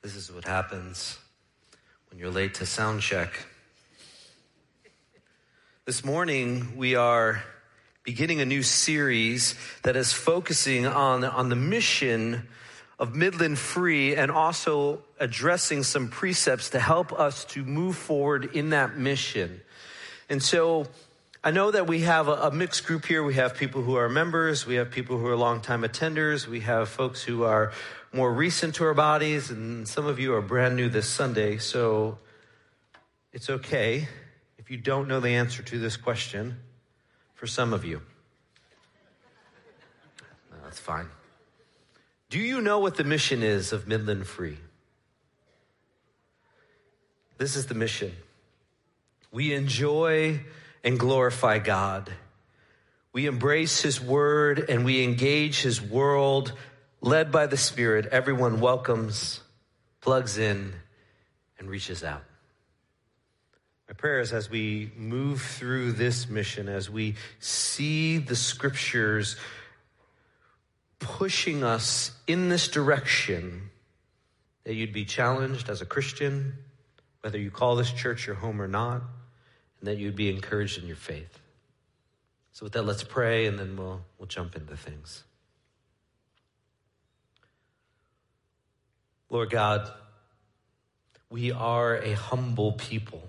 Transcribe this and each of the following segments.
This is what happens when you're late to sound check. This morning, we are beginning a new series that is focusing on, on the mission of Midland Free and also addressing some precepts to help us to move forward in that mission. And so I know that we have a, a, mixed group here. We have people who are members, we have people who are longtime attenders, we have folks who are more recent to our bodies, and some of you are brand new this Sunday. So it's okay if you don't know the answer to this question for some of you. No, that's fine. Do you know what the mission is of Midland Free? This is the mission. We enjoy and glorify God. We embrace His Word and we engage His world led by the Spirit. Everyone welcomes, plugs in, and reaches out. My prayer is as we move through this mission, as we see the scriptures pushing us in this direction, that you'd be challenged as a Christian, whether you call this church your home or not, and that you'd be encouraged in your faith. So with that, let's pray and then we'll, we'll jump into things. Lord God, we are a humble people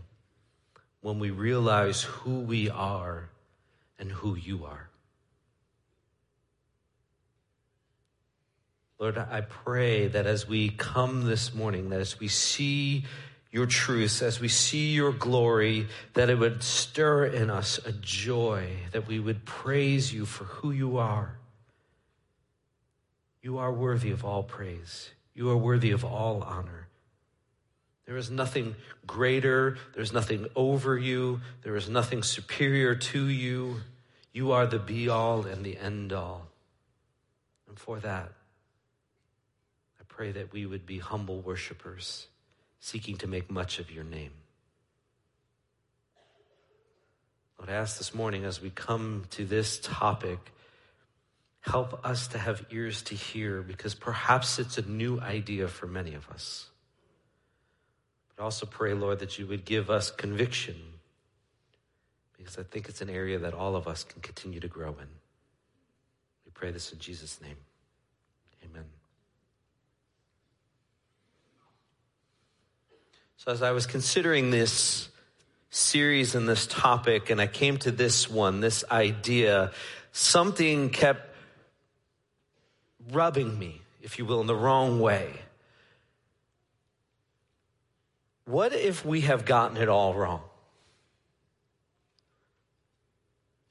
when we realize who we are and who you are. Lord, I pray that as we come this morning, that as we see your truths, as we see your glory, that it would stir in us a joy, that we would praise you for who you are. You are worthy of all praise. You are worthy of all honor. There is nothing greater. There's nothing over you. There is nothing superior to you. You are the be all and the end all. And for that, I pray that we would be humble worshipers, seeking to make much of your name. Lord, I ask this morning as we come to this topic, help us to have ears to hear because perhaps it's a new idea for many of us. But also pray, Lord, that you would give us conviction because I think it's an area that all of us can continue to grow in. We pray this in Jesus' name. Amen. So, as I was considering this series and this topic, and I came to this one, this idea, something kept rubbing me, if you will, in the wrong way. What if we have gotten it all wrong?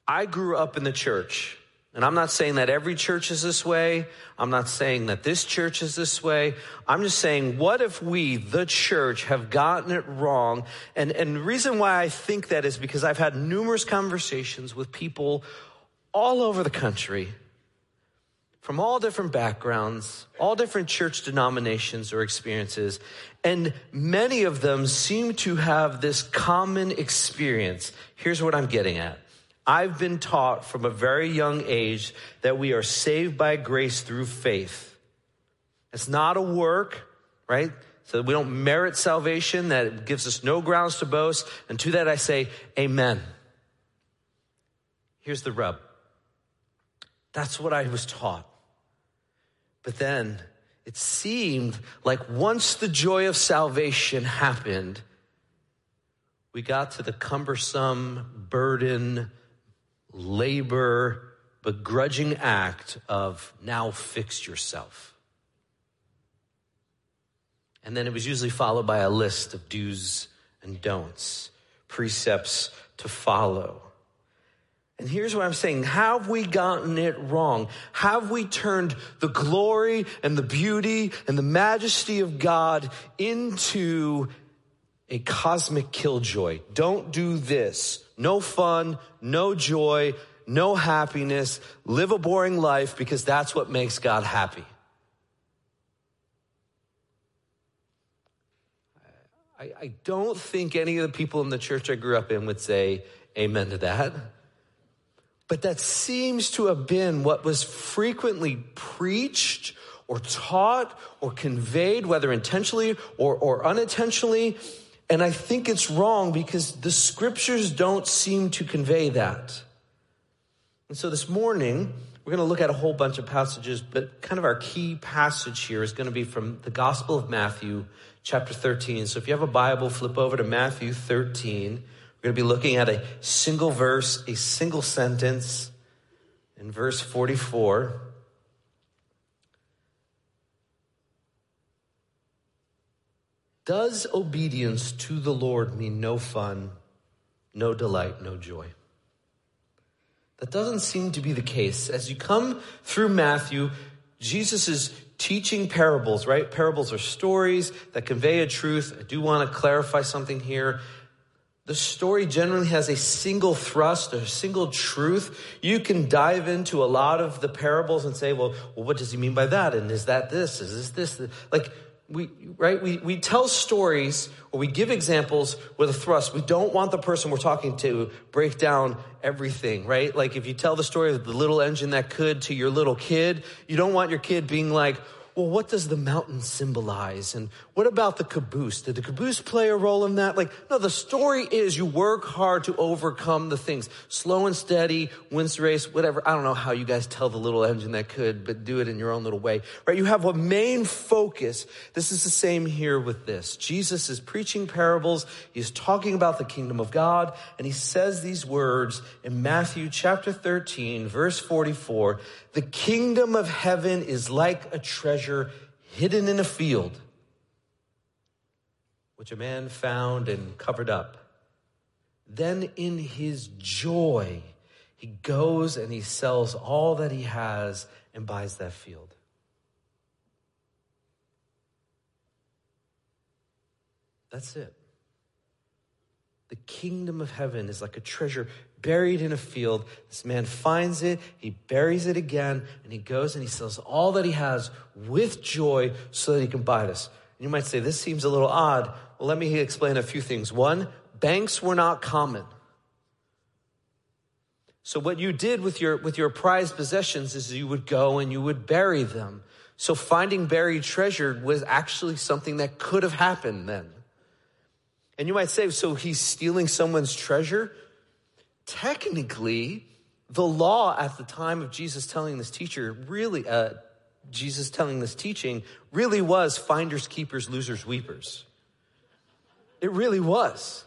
I grew up in the church, and I'm not saying that every church is this way. I'm not saying that this church is this way. I'm just saying, what if we, the church, have gotten it wrong? And, and the reason why I think that is because I've had numerous conversations with people all over the country from all different backgrounds, all different church denominations or experiences, and many of them seem to have this common experience. Here's what I'm getting at. I've been taught from a very young age that we are saved by grace through faith. It's not a work, right? So we don't merit salvation, that it gives us no grounds to boast. And to that I say, Amen. Here's the rub. That's what I was taught. But then it seemed like once the joy of salvation happened, we got to the cumbersome burden, labor, begrudging act of now fix yourself. And then it was usually followed by a list of do's and don'ts, precepts to follow. And here's what I'm saying. Have we gotten it wrong? Have we turned the glory and the beauty and the majesty of God into a cosmic killjoy? Don't do this. No fun, no joy, no happiness. Live a boring life because that's what makes God happy. I, don't think any of the people in the church I grew up in would say amen to that. But that seems to have been what was frequently preached or taught or conveyed, whether intentionally or, or unintentionally. And I think it's wrong because the scriptures don't seem to convey that. And so this morning, we're going to look at a whole bunch of passages, but kind of our key passage here is going to be from the Gospel of Matthew, chapter 13. So if you have a Bible, flip over to Matthew 13. We're going to be looking at a single verse, a single sentence in verse 44. Does obedience to the Lord mean no fun, no delight, no joy? That doesn't seem to be the case. As you come through Matthew, Jesus is teaching parables, right? Parables are stories that convey a truth. I do want to clarify something here. The story generally has a single thrust, a single truth. You can dive into a lot of the parables and say, well, well what does he mean by that? And is that this? Is this this? Like, we, right? We, we tell stories or we give examples with a thrust. We don't want the person we're talking to break down everything, right? Like if you tell the story of the little engine that could to your little kid, you don't want your kid being like, well, what does the mountain symbolize? And what about the caboose? Did the caboose play a role in that? Like, no, the story is you work hard to overcome the things. Slow and steady, wins the race, whatever. I don't know how you guys tell the little engine that could, but do it in your own little way, right? You have a main focus. This is the same here with this. Jesus is preaching parables. He's talking about the kingdom of God, and he says these words in Matthew chapter 13, verse 44. The kingdom of heaven is like a treasure hidden in a field which a man found and covered up. Then in his joy, he goes and he sells all that he has and buys that field. That's it. The kingdom of heaven is like a treasure buried in a field. This man finds it, he buries it again, and he goes and he sells all that he has with joy so that he can buy this. And you might say, this seems a little odd. Well, let me explain a few things. One, banks were not common. So what you did with your, with your prized possessions is you would go and you would bury them. So finding buried treasure was actually something that could have happened then. And you might say, so he's stealing someone's treasure? Technically, the law at the time of Jesus telling this teacher really, uh, Jesus telling this teaching really was finders, keepers, losers, weepers. It really was.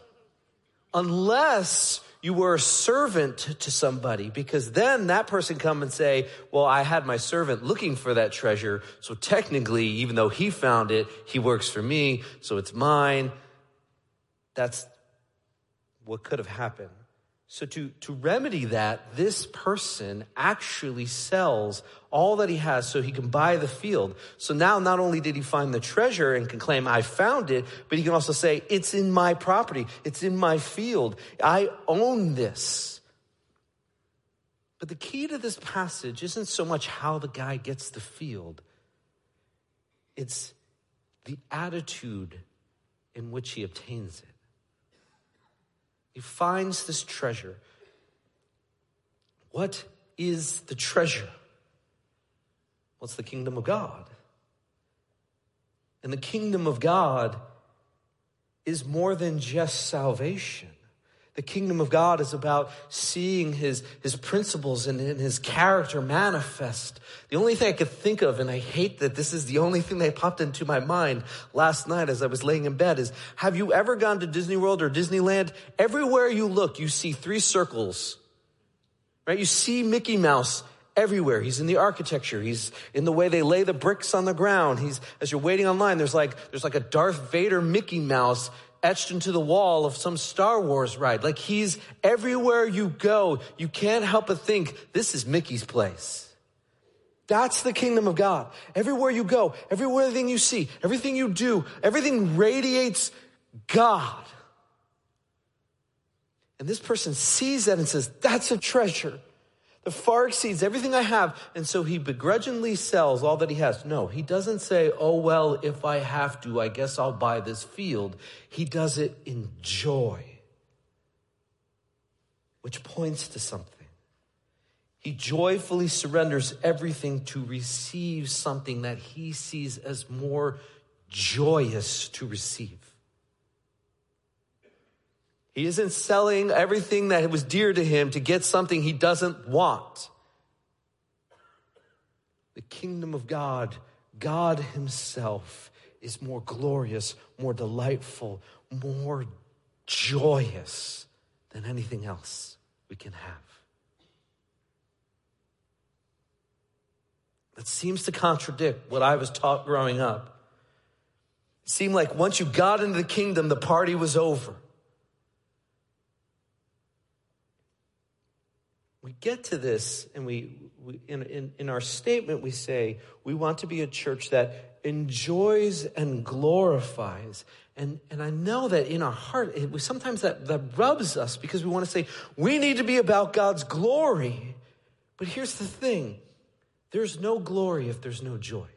Unless you were a servant to somebody, because then that person come and say, well, I had my servant looking for that treasure. So technically, even though he found it, he works for me. So it's mine. That's what could have happened. So to, to remedy that, this person actually sells all that he has so he can buy the field. So now not only did he find the treasure and can claim, I found it, but he can also say, it's in my property. It's in my field. I own this. But the key to this passage isn't so much how the guy gets the field. It's the attitude in which he obtains it. He finds this treasure. What is the treasure? What's the kingdom of God? And the kingdom of God is more than just salvation. The kingdom of God is about seeing his, his principles and, and, his character manifest. The only thing I could think of, and I hate that this is the only thing that popped into my mind last night as I was laying in bed, is have you ever gone to Disney World or Disneyland? Everywhere you look, you see three circles, right? You see Mickey Mouse everywhere. He's in the architecture. He's in the way they lay the bricks on the ground. He's, as you're waiting online, there's like, there's like a Darth Vader Mickey Mouse etched into the wall of some Star Wars ride. Like he's everywhere you go, you can't help but think this is Mickey's place. That's the kingdom of God. Everywhere you go, everything you see, everything you do, everything radiates God. And this person sees that and says, that's a treasure that far exceeds everything I have. And so he begrudgingly sells all that he has. No, he doesn't say, oh, well, if I have to, I guess I'll buy this field. He does it in joy, which points to something. He joyfully surrenders everything to receive something that he sees as more joyous to receive. He isn't selling everything that was dear to him to get something he doesn't want. The kingdom of God, God Himself, is more glorious, more delightful, more joyous than anything else we can have. That seems to contradict what I was taught growing up. It seemed like once you got into the kingdom, the party was over. We get to this, and we, we in, in, in our statement, we say we want to be a church that enjoys and glorifies. And, and I know that in our heart, it, sometimes that, that rubs us because we want to say we need to be about God's glory. But here's the thing there's no glory if there's no joy.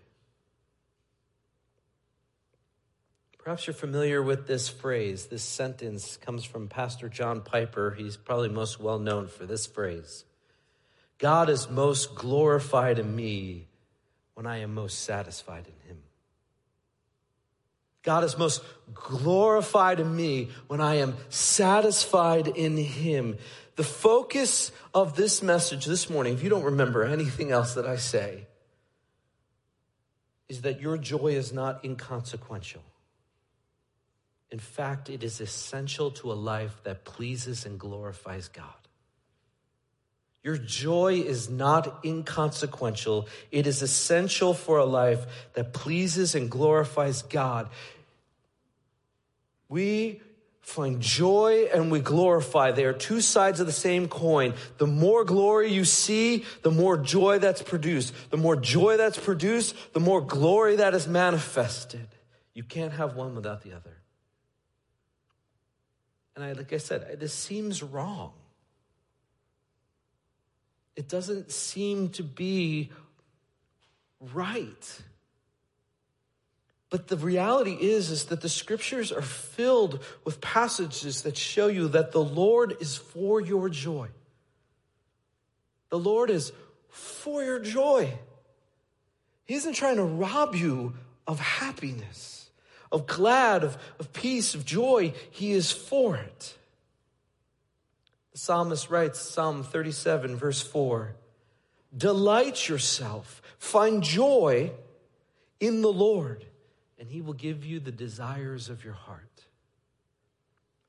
Perhaps you're familiar with this phrase. This sentence comes from Pastor John Piper. He's probably most well known for this phrase God is most glorified in me when I am most satisfied in him. God is most glorified in me when I am satisfied in him. The focus of this message this morning, if you don't remember anything else that I say, is that your joy is not inconsequential. In fact, it is essential to a life that pleases and glorifies God. Your joy is not inconsequential. It is essential for a life that pleases and glorifies God. We find joy and we glorify. They are two sides of the same coin. The more glory you see, the more joy that's produced. The more joy that's produced, the more glory that is manifested. You can't have one without the other. And I, like I said, this seems wrong. It doesn't seem to be right. But the reality is, is that the scriptures are filled with passages that show you that the Lord is for your joy. The Lord is for your joy. He isn't trying to rob you of happiness, of glad, of, of peace, of joy. He is for it. The psalmist writes, Psalm 37, verse 4 Delight yourself, find joy in the Lord and he will give you the desires of your heart.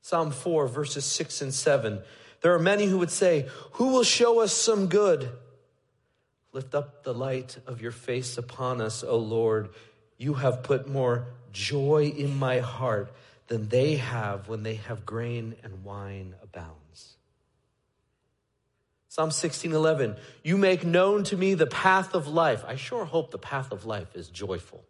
Psalm 4, verses 6 and 7. There are many who would say, Who will show us some good? Lift up the light of your face upon us, O Lord. You have put more joy in my heart than they have when they have grain and wine abounds. Psalm 16:11 You make known to me the path of life. I sure hope the path of life is joyful.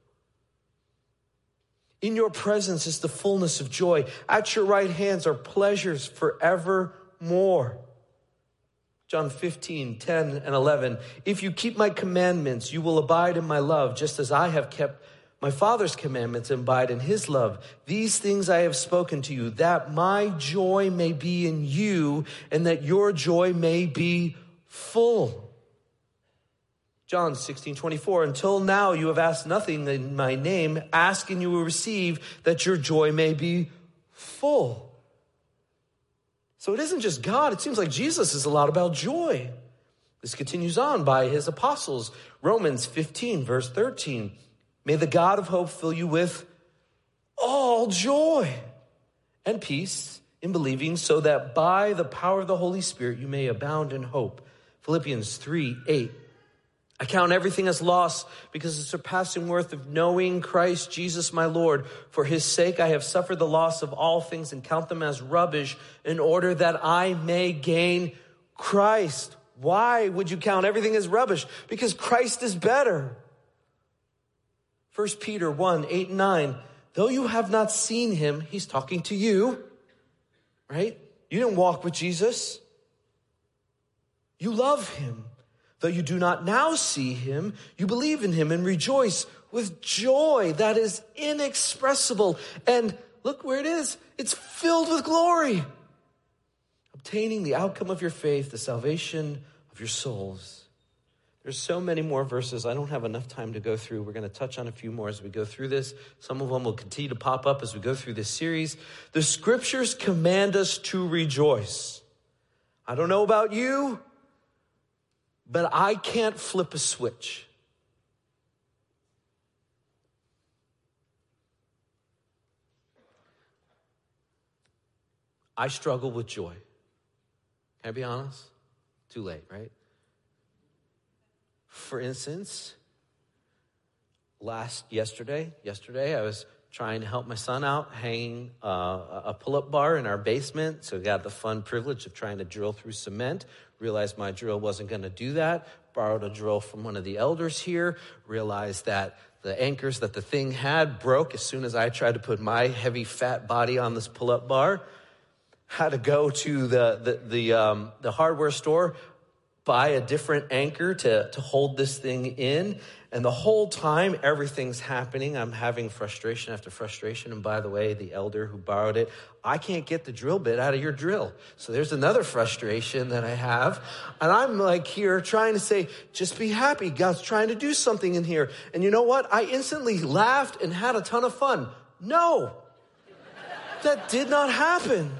In your presence is the fullness of joy. At your right hands are pleasures forevermore. John 15, 10 and 11. If you keep my commandments, you will abide in my love, just as I have kept my Father's commandments and abide in his love. These things I have spoken to you, that my joy may be in you and that your joy may be full. John 16, 24, until now you have asked nothing in my name. Ask and you will receive that your joy may be full. So it isn't just God. It seems like Jesus is a lot about joy. This continues on by his apostles. Romans 15, verse 13. May the God of hope fill you with all joy and peace in believing, so that by the power of the Holy Spirit you may abound in hope. Philippians 3, 8. I count everything as loss because of the surpassing worth of knowing Christ Jesus my Lord. For his sake I have suffered the loss of all things and count them as rubbish in order that I may gain Christ. Why would you count everything as rubbish? Because Christ is better. 1 Peter 1, 8 and 9. Though you have not seen him, he's talking to you, right? You didn't walk with Jesus. You love him. Though you do not now see him, you believe in him and rejoice with joy that is inexpressible. And look where it is. It's filled with glory. Obtaining the outcome of your faith, the salvation of your souls. There's so many more verses. I don't have enough time to go through. We're going to touch on a few more as we go through this. Some of them will continue to pop up as we go through this series. The scriptures command us to rejoice. I don't know about you, but I can't flip a switch. I struggle with joy. Can I be honest? Too late, right? For instance, last yesterday, yesterday I was trying to help my son out hanging uh, a pull-up bar in our basement. So we got the fun privilege of trying to drill through cement. Realized my drill wasn't going to do that. Borrowed a drill from one of the elders here. Realized that the anchors that the thing had broke as soon as I tried to put my heavy fat body on this pull-up bar. Had to go to the the the, um, the hardware store, buy a different anchor to, to hold this thing in. And the whole time everything's happening, I'm having frustration after frustration. And by the way, the elder who borrowed it, I can't get the drill bit out of your drill. So there's another frustration that I have. And I'm like here trying to say, just be happy. God's trying to do something in here. And you know what? I instantly laughed and had a ton of fun. No, that did not happen.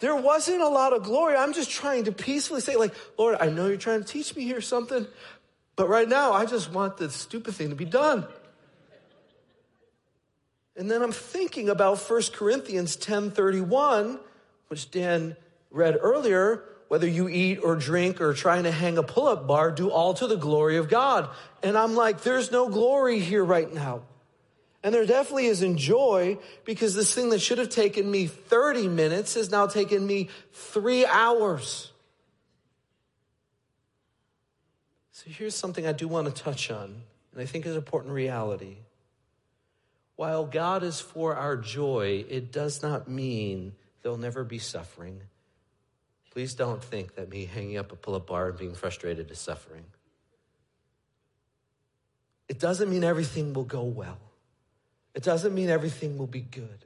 There wasn't a lot of glory. I'm just trying to peacefully say, like, Lord, I know you're trying to teach me here something, but right now I just want this stupid thing to be done. And then I'm thinking about 1 Corinthians 10:31, which Dan read earlier, whether you eat or drink or trying to hang a pull-up bar, do all to the glory of God. And I'm like, there's no glory here right now. And there definitely isn't joy because this thing that should have taken me 30 minutes has now taken me three hours. So here's something I do want to touch on, and I think is an important reality. While God is for our joy, it does not mean there'll never be suffering. Please don't think that me hanging up a pull up bar and being frustrated is suffering. It doesn't mean everything will go well. It doesn't mean everything will be good.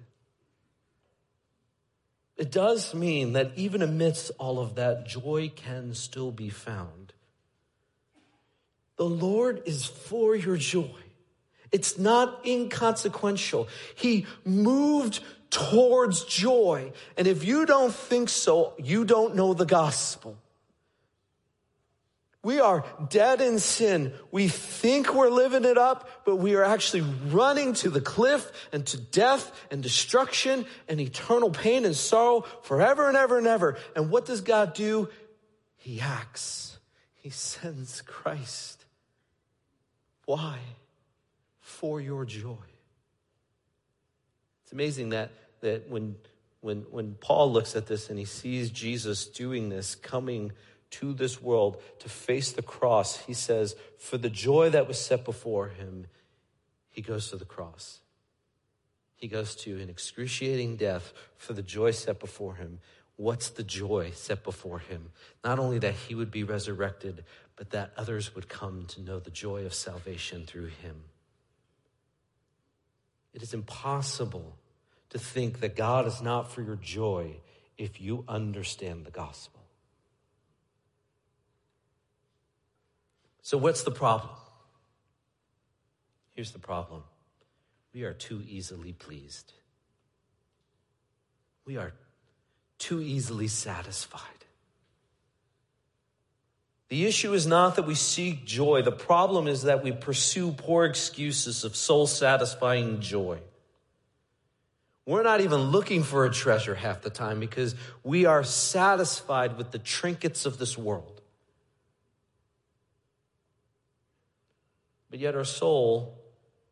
It does mean that even amidst all of that, joy can still be found. The Lord is for your joy. It's not inconsequential. He moved towards joy. And if you don't think so, you don't know the gospel. We are dead in sin. We think we're living it up, but we are actually running to the cliff and to death and destruction and eternal pain and sorrow forever and ever and ever. And what does God do? He acts. He sends Christ. Why? For your joy. It's amazing that, that when, when, when Paul looks at this and he sees Jesus doing this, coming to this world to face the cross, he says, for the joy that was set before him, he goes to the cross. He goes to an excruciating death for the joy set before him. What's the joy set before him? Not only that he would be resurrected, but that others would come to know the joy of salvation through him. It is impossible to think that God is not for your joy if you understand the gospel. So, what's the problem? Here's the problem we are too easily pleased, we are too easily satisfied. The issue is not that we seek joy. The problem is that we pursue poor excuses of soul satisfying joy. We're not even looking for a treasure half the time because we are satisfied with the trinkets of this world. But yet our soul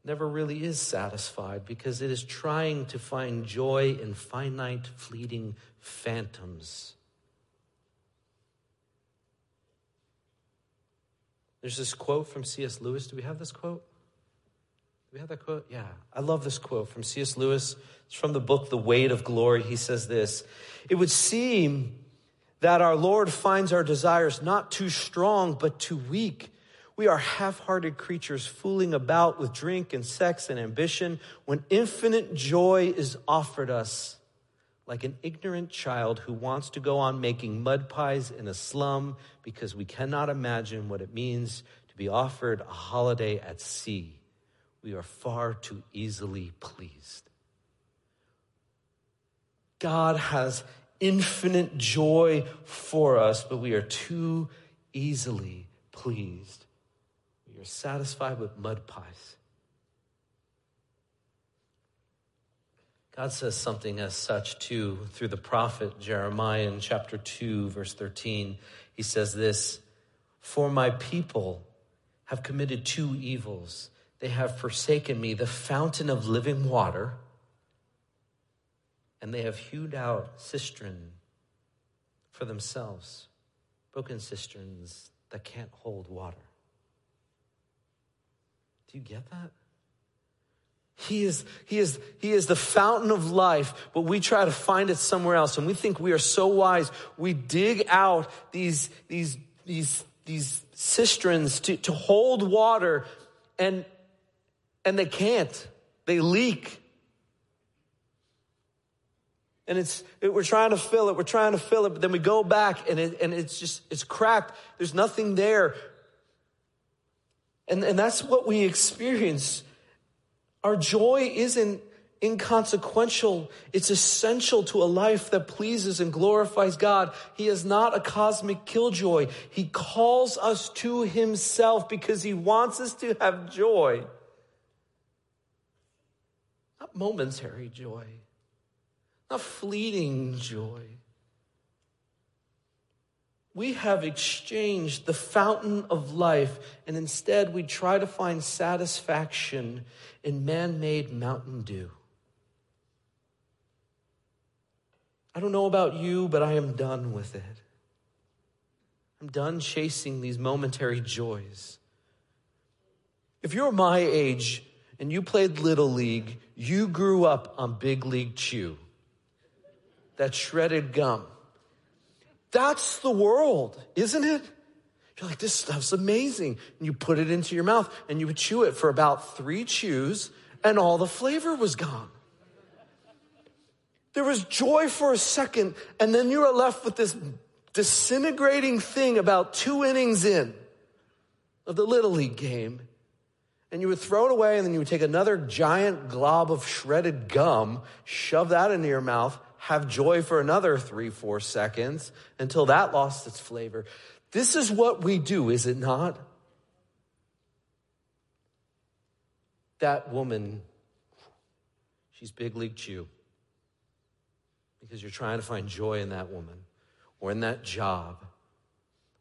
never really is satisfied because it is trying to find joy in finite, fleeting phantoms. There's this quote from C.S. Lewis. Do we have this quote? Do we have that quote? Yeah. I love this quote from C.S. Lewis. It's from the book, The Weight of Glory. He says this It would seem that our Lord finds our desires not too strong, but too weak we are half hearted creatures fooling about with drink and sex and ambition when infinite joy is offered us like an ignorant child who wants to go on making mud pies in a slum because we cannot imagine what it means to be offered a holiday at sea. We are far too easily pleased. God has infinite joy for us, but we are too easily pleased. Are satisfied with mud pies. God says something as such too through the prophet Jeremiah in chapter 2, verse 13. He says this For my people have committed two evils. They have forsaken me, the fountain of living water, and they have hewed out cistern for themselves, broken cisterns that can't hold water. Do you get that? He is, he is, he is the fountain of life, but we try to find it somewhere else. And we think we are so wise. We dig out these, these, these, these cisterns to, to hold water and, and they can't. They leak. And it's, it, we're trying to fill it. We're trying to fill it, but then we go back and it, and it's just, it's cracked. There's nothing there. And, and that's what we experience our joy isn't inconsequential. It's essential to a life that pleases and glorifies God. He is not a cosmic killjoy. He calls us to himself because he wants us to have joy. Not momentary joy, not fleeting joy we have exchanged the fountain of life, and instead we try to find satisfaction in man made Mountain Dew. I don't know about you, but I am done with it. I'm done chasing these momentary joys. If you're my age and you played Little League, you grew up on Big League Chew, that shredded gum. That's the world, isn't it? You're like, this stuff's amazing. And you put it into your mouth and you would chew it for about three chews and all the flavor was gone. There was joy for a second and then you are left with this disintegrating thing about two innings in of the Little League game. And you would throw it away and then you would take another giant glob of shredded gum, shove that into your mouth, have joy for another three, four seconds until that lost its flavor. This is what we do, is it not? That woman, she's big league chew because you're trying to find joy in that woman or in that job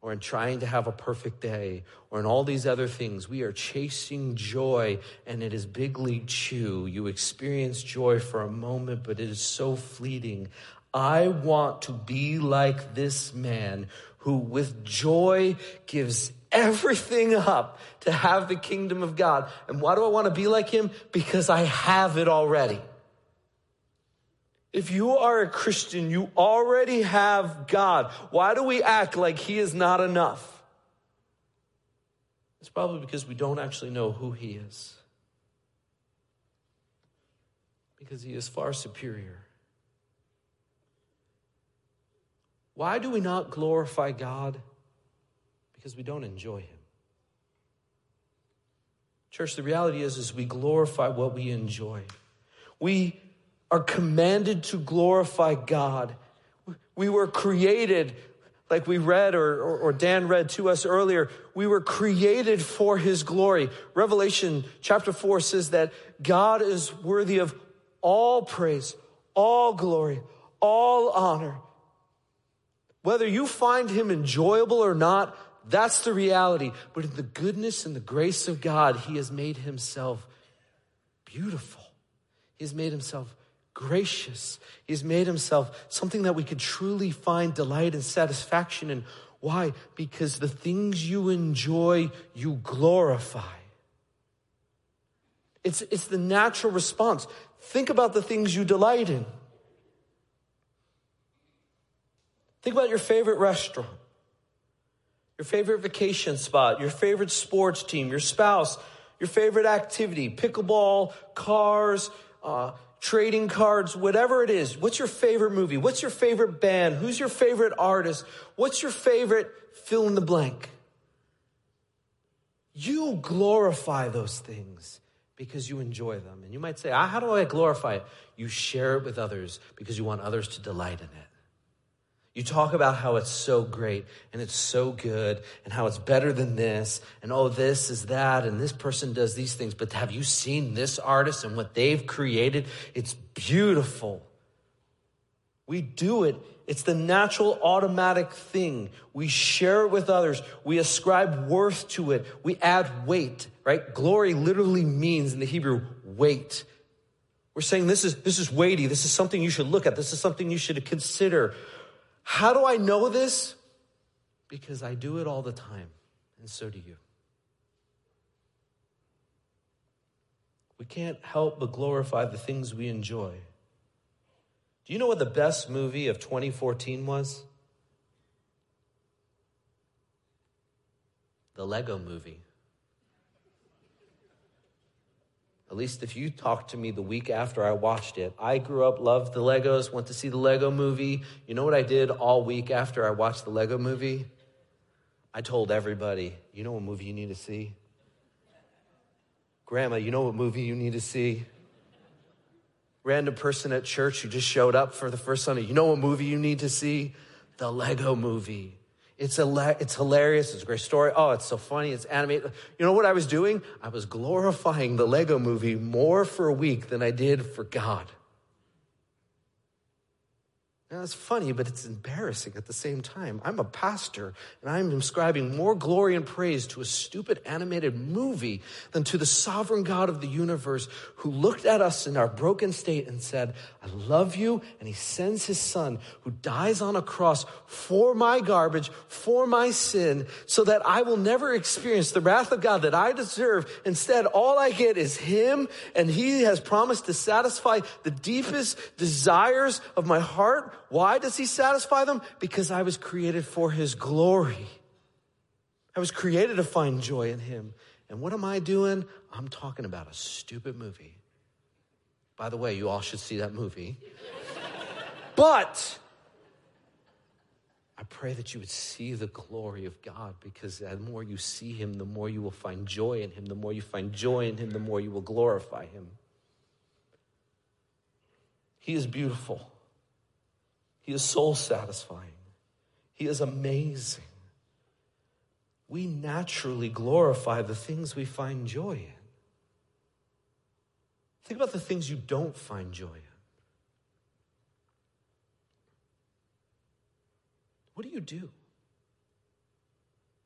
or in trying to have a perfect day or in all these other things. We are chasing joy and it is big league chew. You experience joy for a moment, but it is so fleeting. I want to be like this man who with joy gives everything up to have the kingdom of God. And why do I want to be like him? Because I have it already. If you are a Christian, you already have God. Why do we act like He is not enough? It's probably because we don't actually know who He is. Because He is far superior. Why do we not glorify God? Because we don't enjoy Him. Church, the reality is, is we glorify what we enjoy. We are commanded to glorify God. We were created, like we read or, or, or, Dan read to us earlier, we were created for his glory. Revelation chapter 4 says that God is worthy of all praise, all glory, all honor. Whether you find him enjoyable or not, that's the reality. But in the goodness and the grace of God, he has made himself beautiful. He has made himself gracious. He's made himself something that we could truly find delight and satisfaction in. Why? Because the things you enjoy, you glorify. It's, it's the natural response. Think about the things you delight in. Think about your favorite restaurant, your favorite vacation spot, your favorite sports team, your spouse, your favorite activity, pickleball, cars, uh, trading cards, whatever it is. What's your favorite movie? What's your favorite band? Who's your favorite artist? What's your favorite fill in the blank? You glorify those things because you enjoy them. And you might say, ah, How do I glorify it? You share it with others because you want others to delight in it. You talk about how it's so great and it's so good and how it's better than this and oh, this is that and this person does these things. But have you seen this artist and what they've created? It's beautiful. We do it. It's the natural automatic thing. We share it with others. We ascribe worth to it. We add weight, right? Glory literally means in the Hebrew weight. We're saying this is, this is weighty. This is something you should look at. This is something you should consider. How do I know this? Because I do it all the time, and so do you. We can't help but glorify the things we enjoy. Do you know what the best movie of 2014 was? The Lego movie. At least if you talked to me the week after I watched it, I grew up, loved the Legos, went to see the Lego movie. You know what I did all week after I watched the Lego movie? I told everybody, you know what movie you need to see? Grandma, you know what movie you need to see? Random person at church who just showed up for the first Sunday, you know what movie you need to see? The Lego movie. It's, it's hilarious. It's a great story. Oh, it's so funny. It's animated. You know what I was doing? I was glorifying the Lego movie more for a week than I did for God. Now, it's funny, but it's embarrassing at the same time. I'm a pastor, and I'm ascribing more glory and praise to a stupid animated movie than to the sovereign God of the universe who looked at us in our broken state and said, I love you. And he sends his son who dies on a cross for my garbage, for my sin, so that I will never experience the wrath of God that I deserve. Instead, all I get is him, and he has promised to satisfy the deepest desires of my heart why does he satisfy them? Because I was created for his glory. I was created to find joy in him. And what am I doing? I'm talking about a stupid movie. By the way, you all should see that movie. but I pray that you would see the glory of God because the more you see him, the more you will find joy in him. The more you find joy in him, the more you will glorify him. He is beautiful. He is soul satisfying. He is amazing. We naturally glorify the things we find joy in. Think about the things you don't find joy in. What do you do?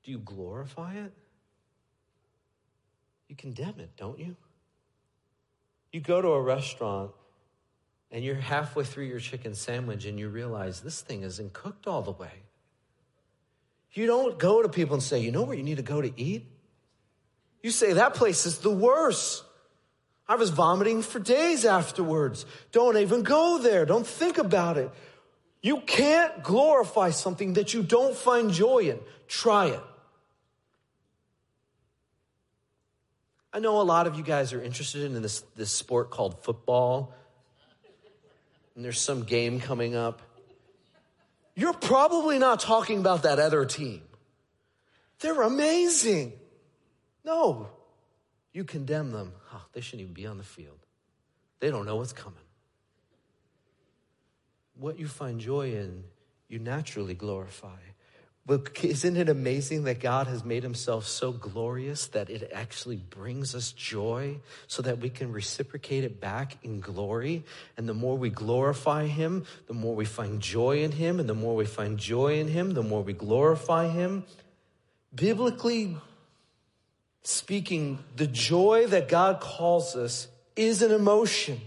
Do you glorify it? You condemn it, don't you? You go to a restaurant and you're halfway through your chicken sandwich and you realize this thing isn't cooked all the way. You don't go to people and say, you know where you need to go to eat? You say, that place is the worst. I was vomiting for days afterwards. Don't even go there. Don't think about it. You can't glorify something that you don't find joy in. Try it. I know a lot of you guys are interested in this, this sport called football and there's some game coming up, you're probably not talking about that other team. They're amazing. No, you condemn them. Oh, they shouldn't even be on the field. They don't know what's coming. What you find joy in, you naturally glorify. But isn't it amazing that God has made himself so glorious that it actually brings us joy so that we can reciprocate it back in glory? And the more we glorify him, the more we find joy in him. And the more we find joy in him, the more we glorify him. Biblically speaking, the joy that God calls us is an emotion.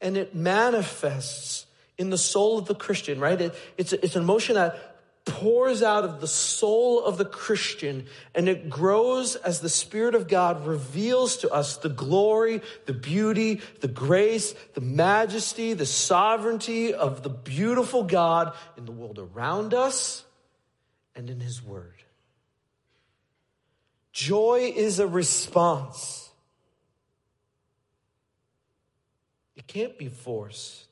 And it manifests in the soul of the Christian, right? It, it's, it's an emotion that pours out of the soul of the Christian and it grows as the Spirit of God reveals to us the glory, the beauty, the grace, the majesty, the sovereignty of the beautiful God in the world around us and in His Word. Joy is a response. It can't be forced.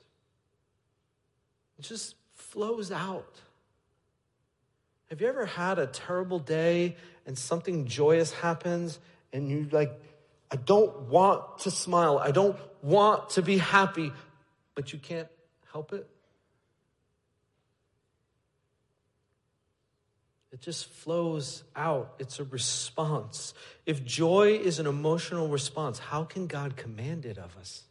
It just flows out. Have you ever had a terrible day and something joyous happens and you like, I don't want to smile. I don't want to be happy, but you can't help it? It just flows out. It's a response. If joy is an emotional response, how can God command it of us?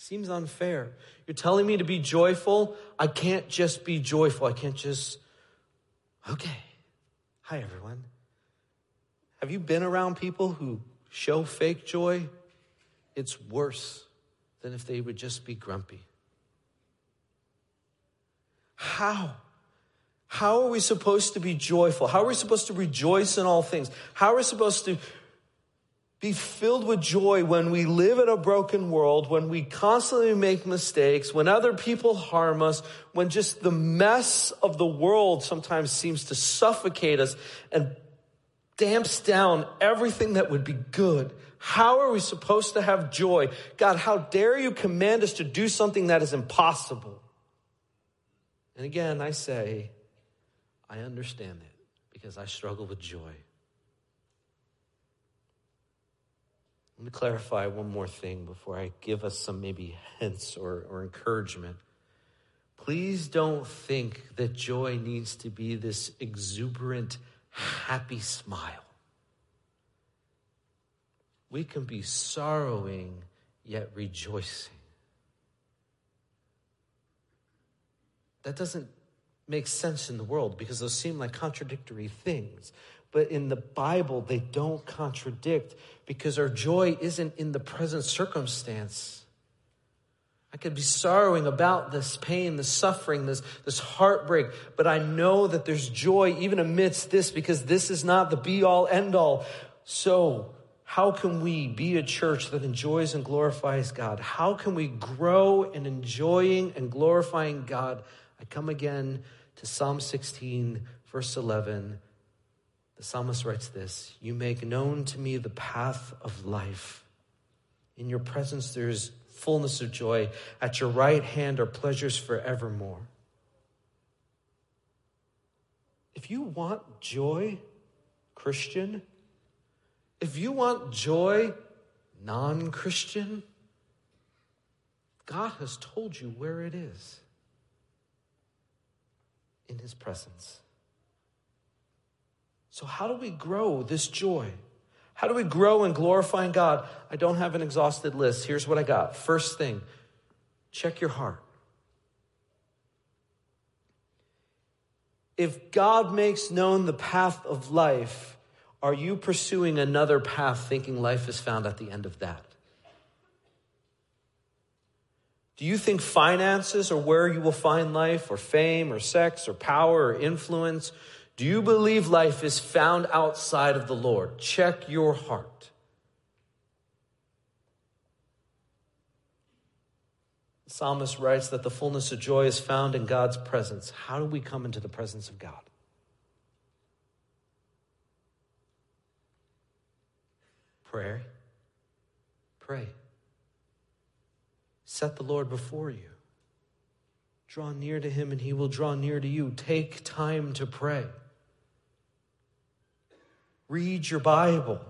Seems unfair. You're telling me to be joyful. I can't just be joyful. I can't just, okay. Hi, everyone. Have you been around people who show fake joy? It's worse than if they would just be grumpy. How? How are we supposed to be joyful? How are we supposed to rejoice in all things? How are we supposed to be filled with joy when we live in a broken world, when we constantly make mistakes, when other people harm us, when just the mess of the world sometimes seems to suffocate us and damps down everything that would be good? How are we supposed to have joy? God, how dare you command us to do something that is impossible? And again, I say, I understand it because I struggle with joy. Let me clarify one more thing before I give us some maybe hints or, or encouragement. Please don't think that joy needs to be this exuberant, happy smile. We can be sorrowing yet rejoicing. That doesn't make sense in the world because those seem like contradictory things. But in the Bible, they don't contradict because our joy isn't in the present circumstance. I could be sorrowing about this pain, this suffering, this, this heartbreak, but I know that there's joy even amidst this because this is not the be all end all. So, how can we be a church that enjoys and glorifies God? How can we grow in enjoying and glorifying God? I come again to Psalm 16, verse 11, the psalmist writes this You make known to me the path of life. In your presence there is fullness of joy. At your right hand are pleasures forevermore. If you want joy, Christian, if you want joy, non Christian, God has told you where it is in his presence. So, how do we grow this joy? How do we grow in glorifying God? I don't have an exhausted list. Here's what I got. First thing, check your heart. If God makes known the path of life, are you pursuing another path thinking life is found at the end of that? Do you think finances are where you will find life, or fame, or sex, or power, or influence? Do you believe life is found outside of the Lord? Check your heart. The psalmist writes that the fullness of joy is found in God's presence. How do we come into the presence of God? Prayer. Pray. Set the Lord before you. Draw near to him and he will draw near to you. Take time to pray. Read your Bible.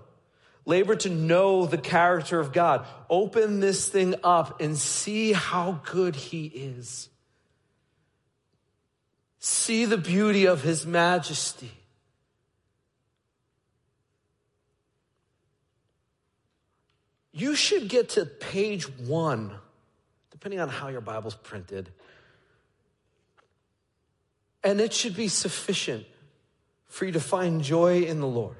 Labor to know the character of God. Open this thing up and see how good he is. See the beauty of his majesty. You should get to page one depending on how your Bible's printed. And it should be sufficient for you to find joy in the Lord.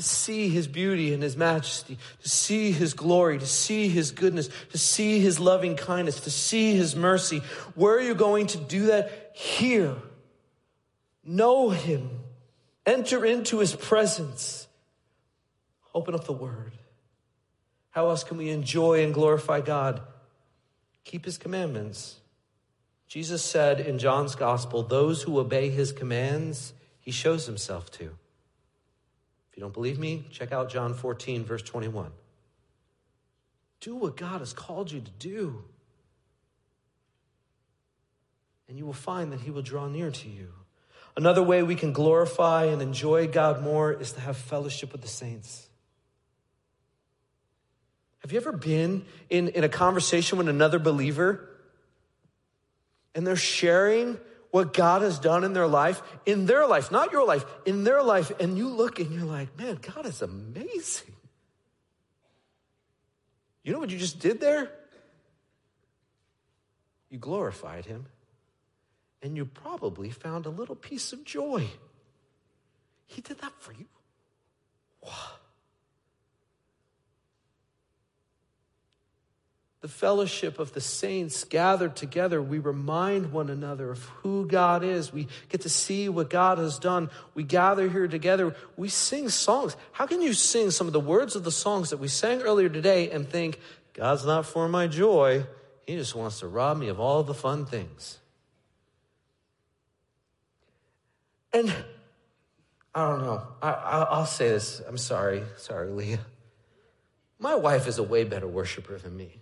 To see his beauty and his majesty, to see his glory, to see his goodness, to see his loving kindness, to see his mercy. Where are you going to do that? Here. Know him. Enter into his presence. Open up the word. How else can we enjoy and glorify God? Keep his commandments. Jesus said in John's gospel, those who obey his commands, he shows himself to. You don't believe me, check out John 14, verse 21. Do what God has called you to do. And you will find that He will draw near to you. Another way we can glorify and enjoy God more is to have fellowship with the saints. Have you ever been in, in a conversation with another believer and they're sharing what God has done in their life, in their life, not your life, in their life, and you look and you're like, man, God is amazing. You know what you just did there? You glorified him, and you probably found a little piece of joy. He did that for you. The fellowship of the saints gathered together, we remind one another of who God is. We get to see what God has done. We gather here together. We sing songs. How can you sing some of the words of the songs that we sang earlier today and think, God's not for my joy. He just wants to rob me of all the fun things. And I don't know. I, will say this. I'm sorry. Sorry, Leah. My wife is a way better worshiper than me.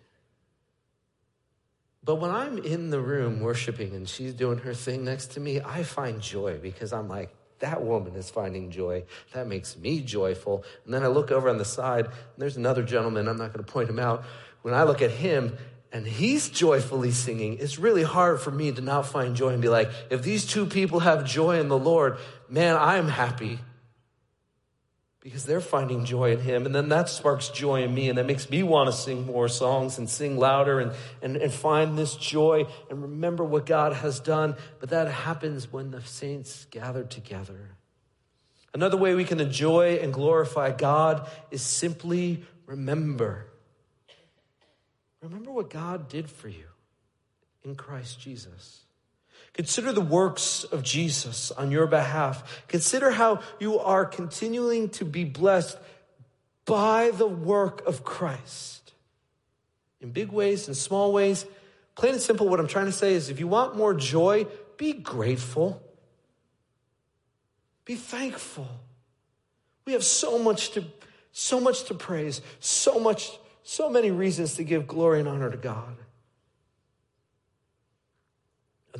But when I'm in the room worshiping and she's doing her thing next to me, I find joy because I'm like, that woman is finding joy. That makes me joyful. And then I look over on the side, and there's another gentleman, I'm not going to point him out. When I look at him, and he's joyfully singing, it's really hard for me to not find joy and be like, if these two people have joy in the Lord, man, I'm happy because they're finding joy in him. And then that sparks joy in me, and that makes me want to sing more songs and sing louder and, and, and find this joy and remember what God has done. But that happens when the saints gather together. Another way we can enjoy and glorify God is simply remember. Remember what God did for you in Christ Jesus. Consider the works of Jesus on your behalf. Consider how you are continuing to be blessed by the work of Christ. In big ways and small ways. Plain and simple, what I'm trying to say is if you want more joy, be grateful. Be thankful. We have so much to so much to praise, so much so many reasons to give glory and honor to God.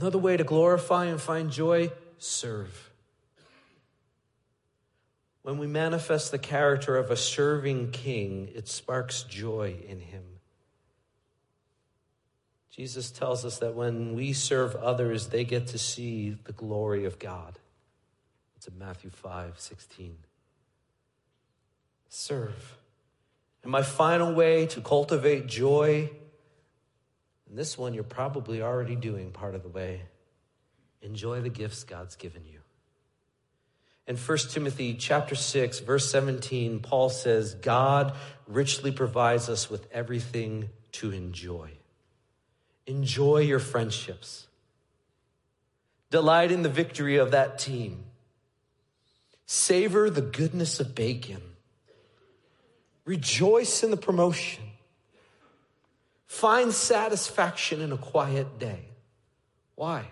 Another way to glorify and find joy, serve. When we manifest the character of a serving king, it sparks joy in him. Jesus tells us that when we serve others, they get to see the glory of God. It's in Matthew 5 16. Serve. And my final way to cultivate joy and this one you're probably already doing part of the way. Enjoy the gifts God's given you. In 1 Timothy chapter 6 verse 17, Paul says, "God richly provides us with everything to enjoy." Enjoy your friendships. Delight in the victory of that team. Savor the goodness of bacon. Rejoice in the promotion. Find satisfaction in a quiet day. Why?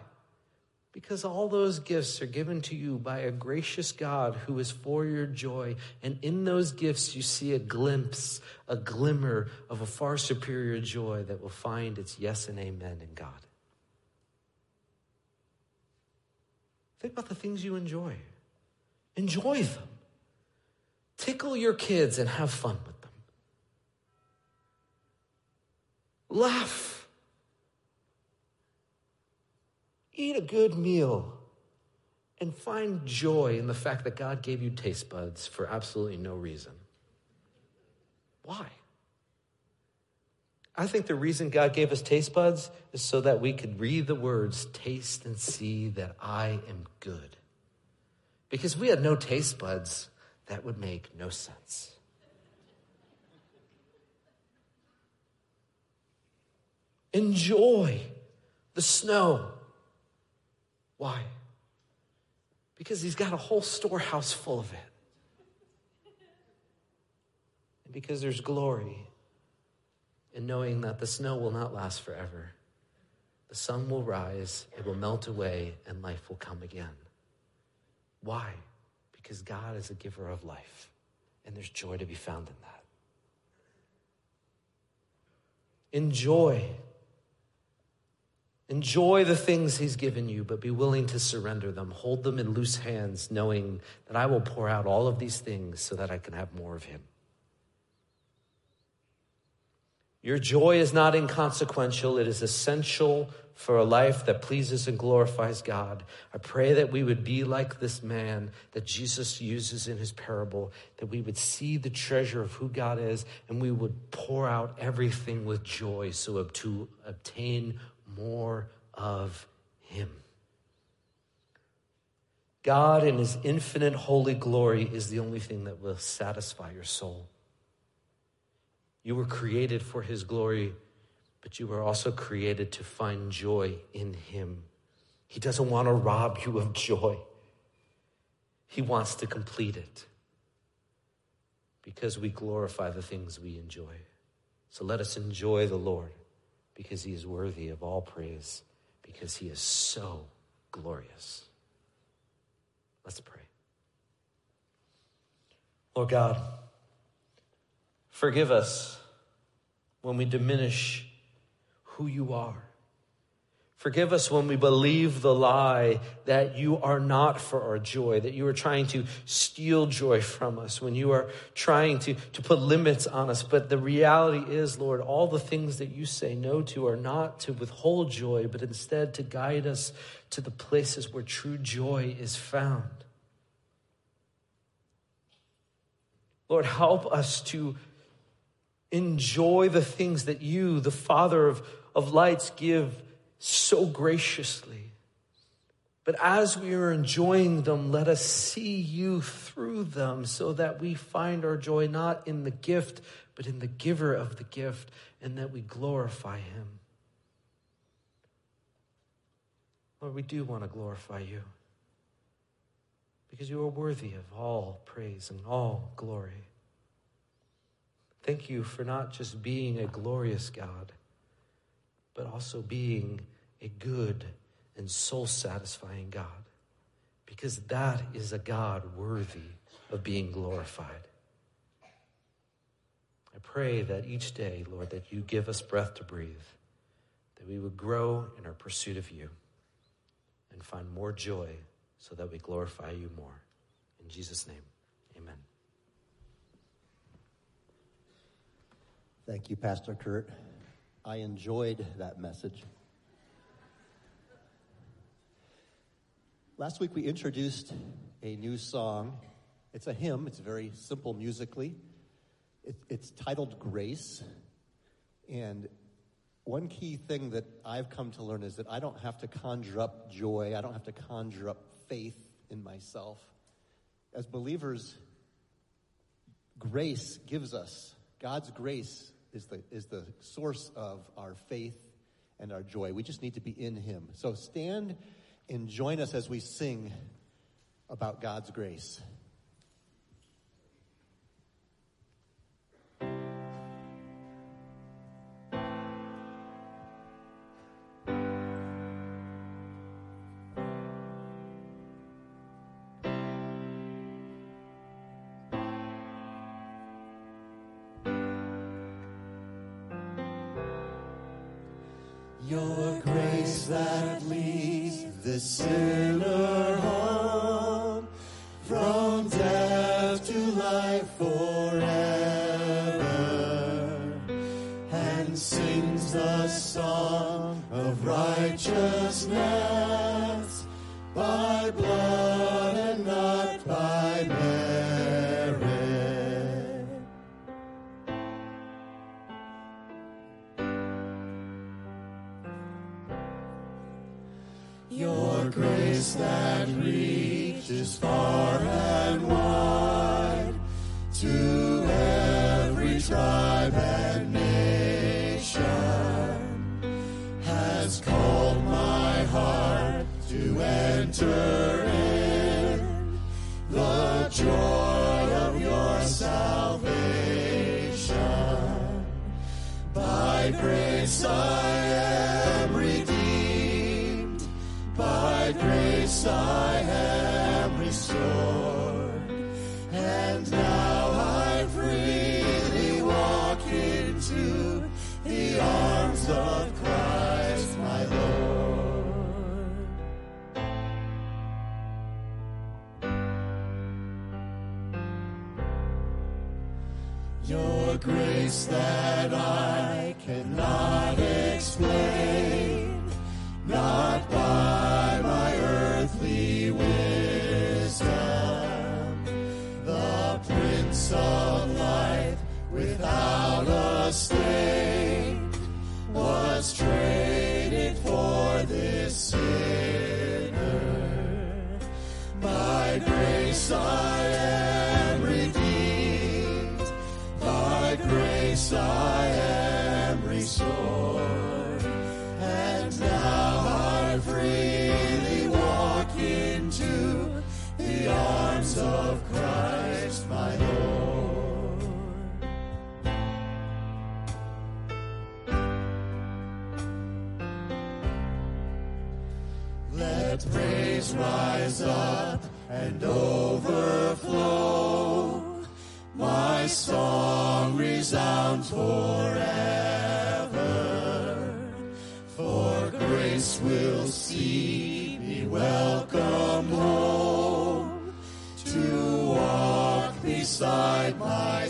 Because all those gifts are given to you by a gracious God who is for your joy. And in those gifts, you see a glimpse, a glimmer of a far superior joy that will find its yes and amen in God. Think about the things you enjoy. Enjoy them. Tickle your kids and have fun with them. Laugh. Eat a good meal and find joy in the fact that God gave you taste buds for absolutely no reason. Why? I think the reason God gave us taste buds is so that we could read the words, taste and see that I am good. Because we had no taste buds, that would make no sense. Enjoy the snow. Why? Because he's got a whole storehouse full of it. And because there's glory in knowing that the snow will not last forever. The sun will rise, it will melt away, and life will come again. Why? Because God is a giver of life, and there's joy to be found in that. Enjoy. Enjoy the things He's given you, but be willing to surrender them. Hold them in loose hands, knowing that I will pour out all of these things so that I can have more of Him. Your joy is not inconsequential, it is essential for a life that pleases and glorifies God. I pray that we would be like this man that Jesus uses in his parable, that we would see the treasure of who God is and we would pour out everything with joy so to obtain more of him. God in his infinite holy glory is the only thing that will satisfy your soul. You were created for his glory, but you were also created to find joy in him. He doesn't want to rob you of joy, he wants to complete it because we glorify the things we enjoy. So let us enjoy the Lord because he is worthy of all praise, because he is so glorious. Let's pray. Lord God, Forgive us when we diminish who you are. Forgive us when we believe the lie that you are not for our joy, that you are trying to steal joy from us, when you are trying to, to put limits on us. But the reality is, Lord, all the things that you say no to are not to withhold joy, but instead to guide us to the places where true joy is found. Lord, help us to enjoy the things that you, the Father of, of lights, give so graciously. But as we are enjoying them, let us see you through them so that we find our joy not in the gift, but in the giver of the gift, and that we glorify him. Lord, we do want to glorify you because you are worthy of all praise and all glory. Thank you for not just being a glorious God, but also being a good and soul satisfying God, because that is a God worthy of being glorified. I pray that each day, Lord, that you give us breath to breathe, that we would grow in our pursuit of you and find more joy so that we glorify you more. In Jesus' name. Amen. Thank you, Pastor Kurt. I enjoyed that message. Last week we introduced a new song. It's a hymn, it's very simple musically. It, it's titled Grace. And one key thing that I've come to learn is that I don't have to conjure up joy, I don't have to conjure up faith in myself. As believers, grace gives us, God's grace is the, is the source of our faith and our joy. We just need to be in Him. So stand and join us as we sing about God's grace. Grace will see. Me welcome home to walk beside my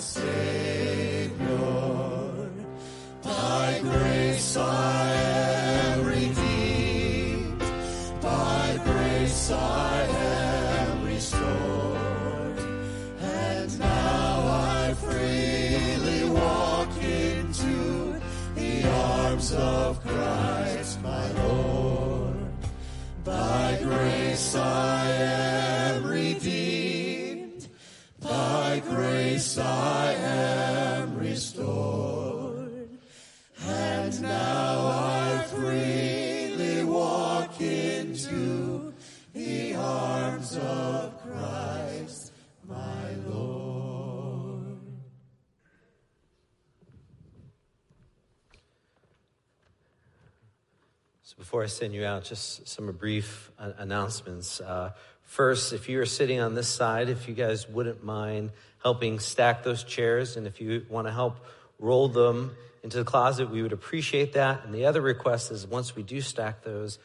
before I send you out, just some brief announcements. Uh, first, if you are sitting on this side, if you guys wouldn't mind helping stack those chairs, and if you want to help roll them into the closet, we would appreciate that. And the other request is once we do stack those,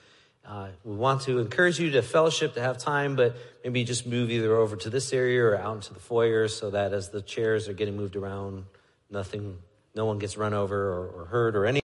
uh, we want to encourage you to fellowship, to have time, but maybe just move either over to this area or out into the foyer so that as the chairs are getting moved around, nothing, no one gets run over or, or hurt or any.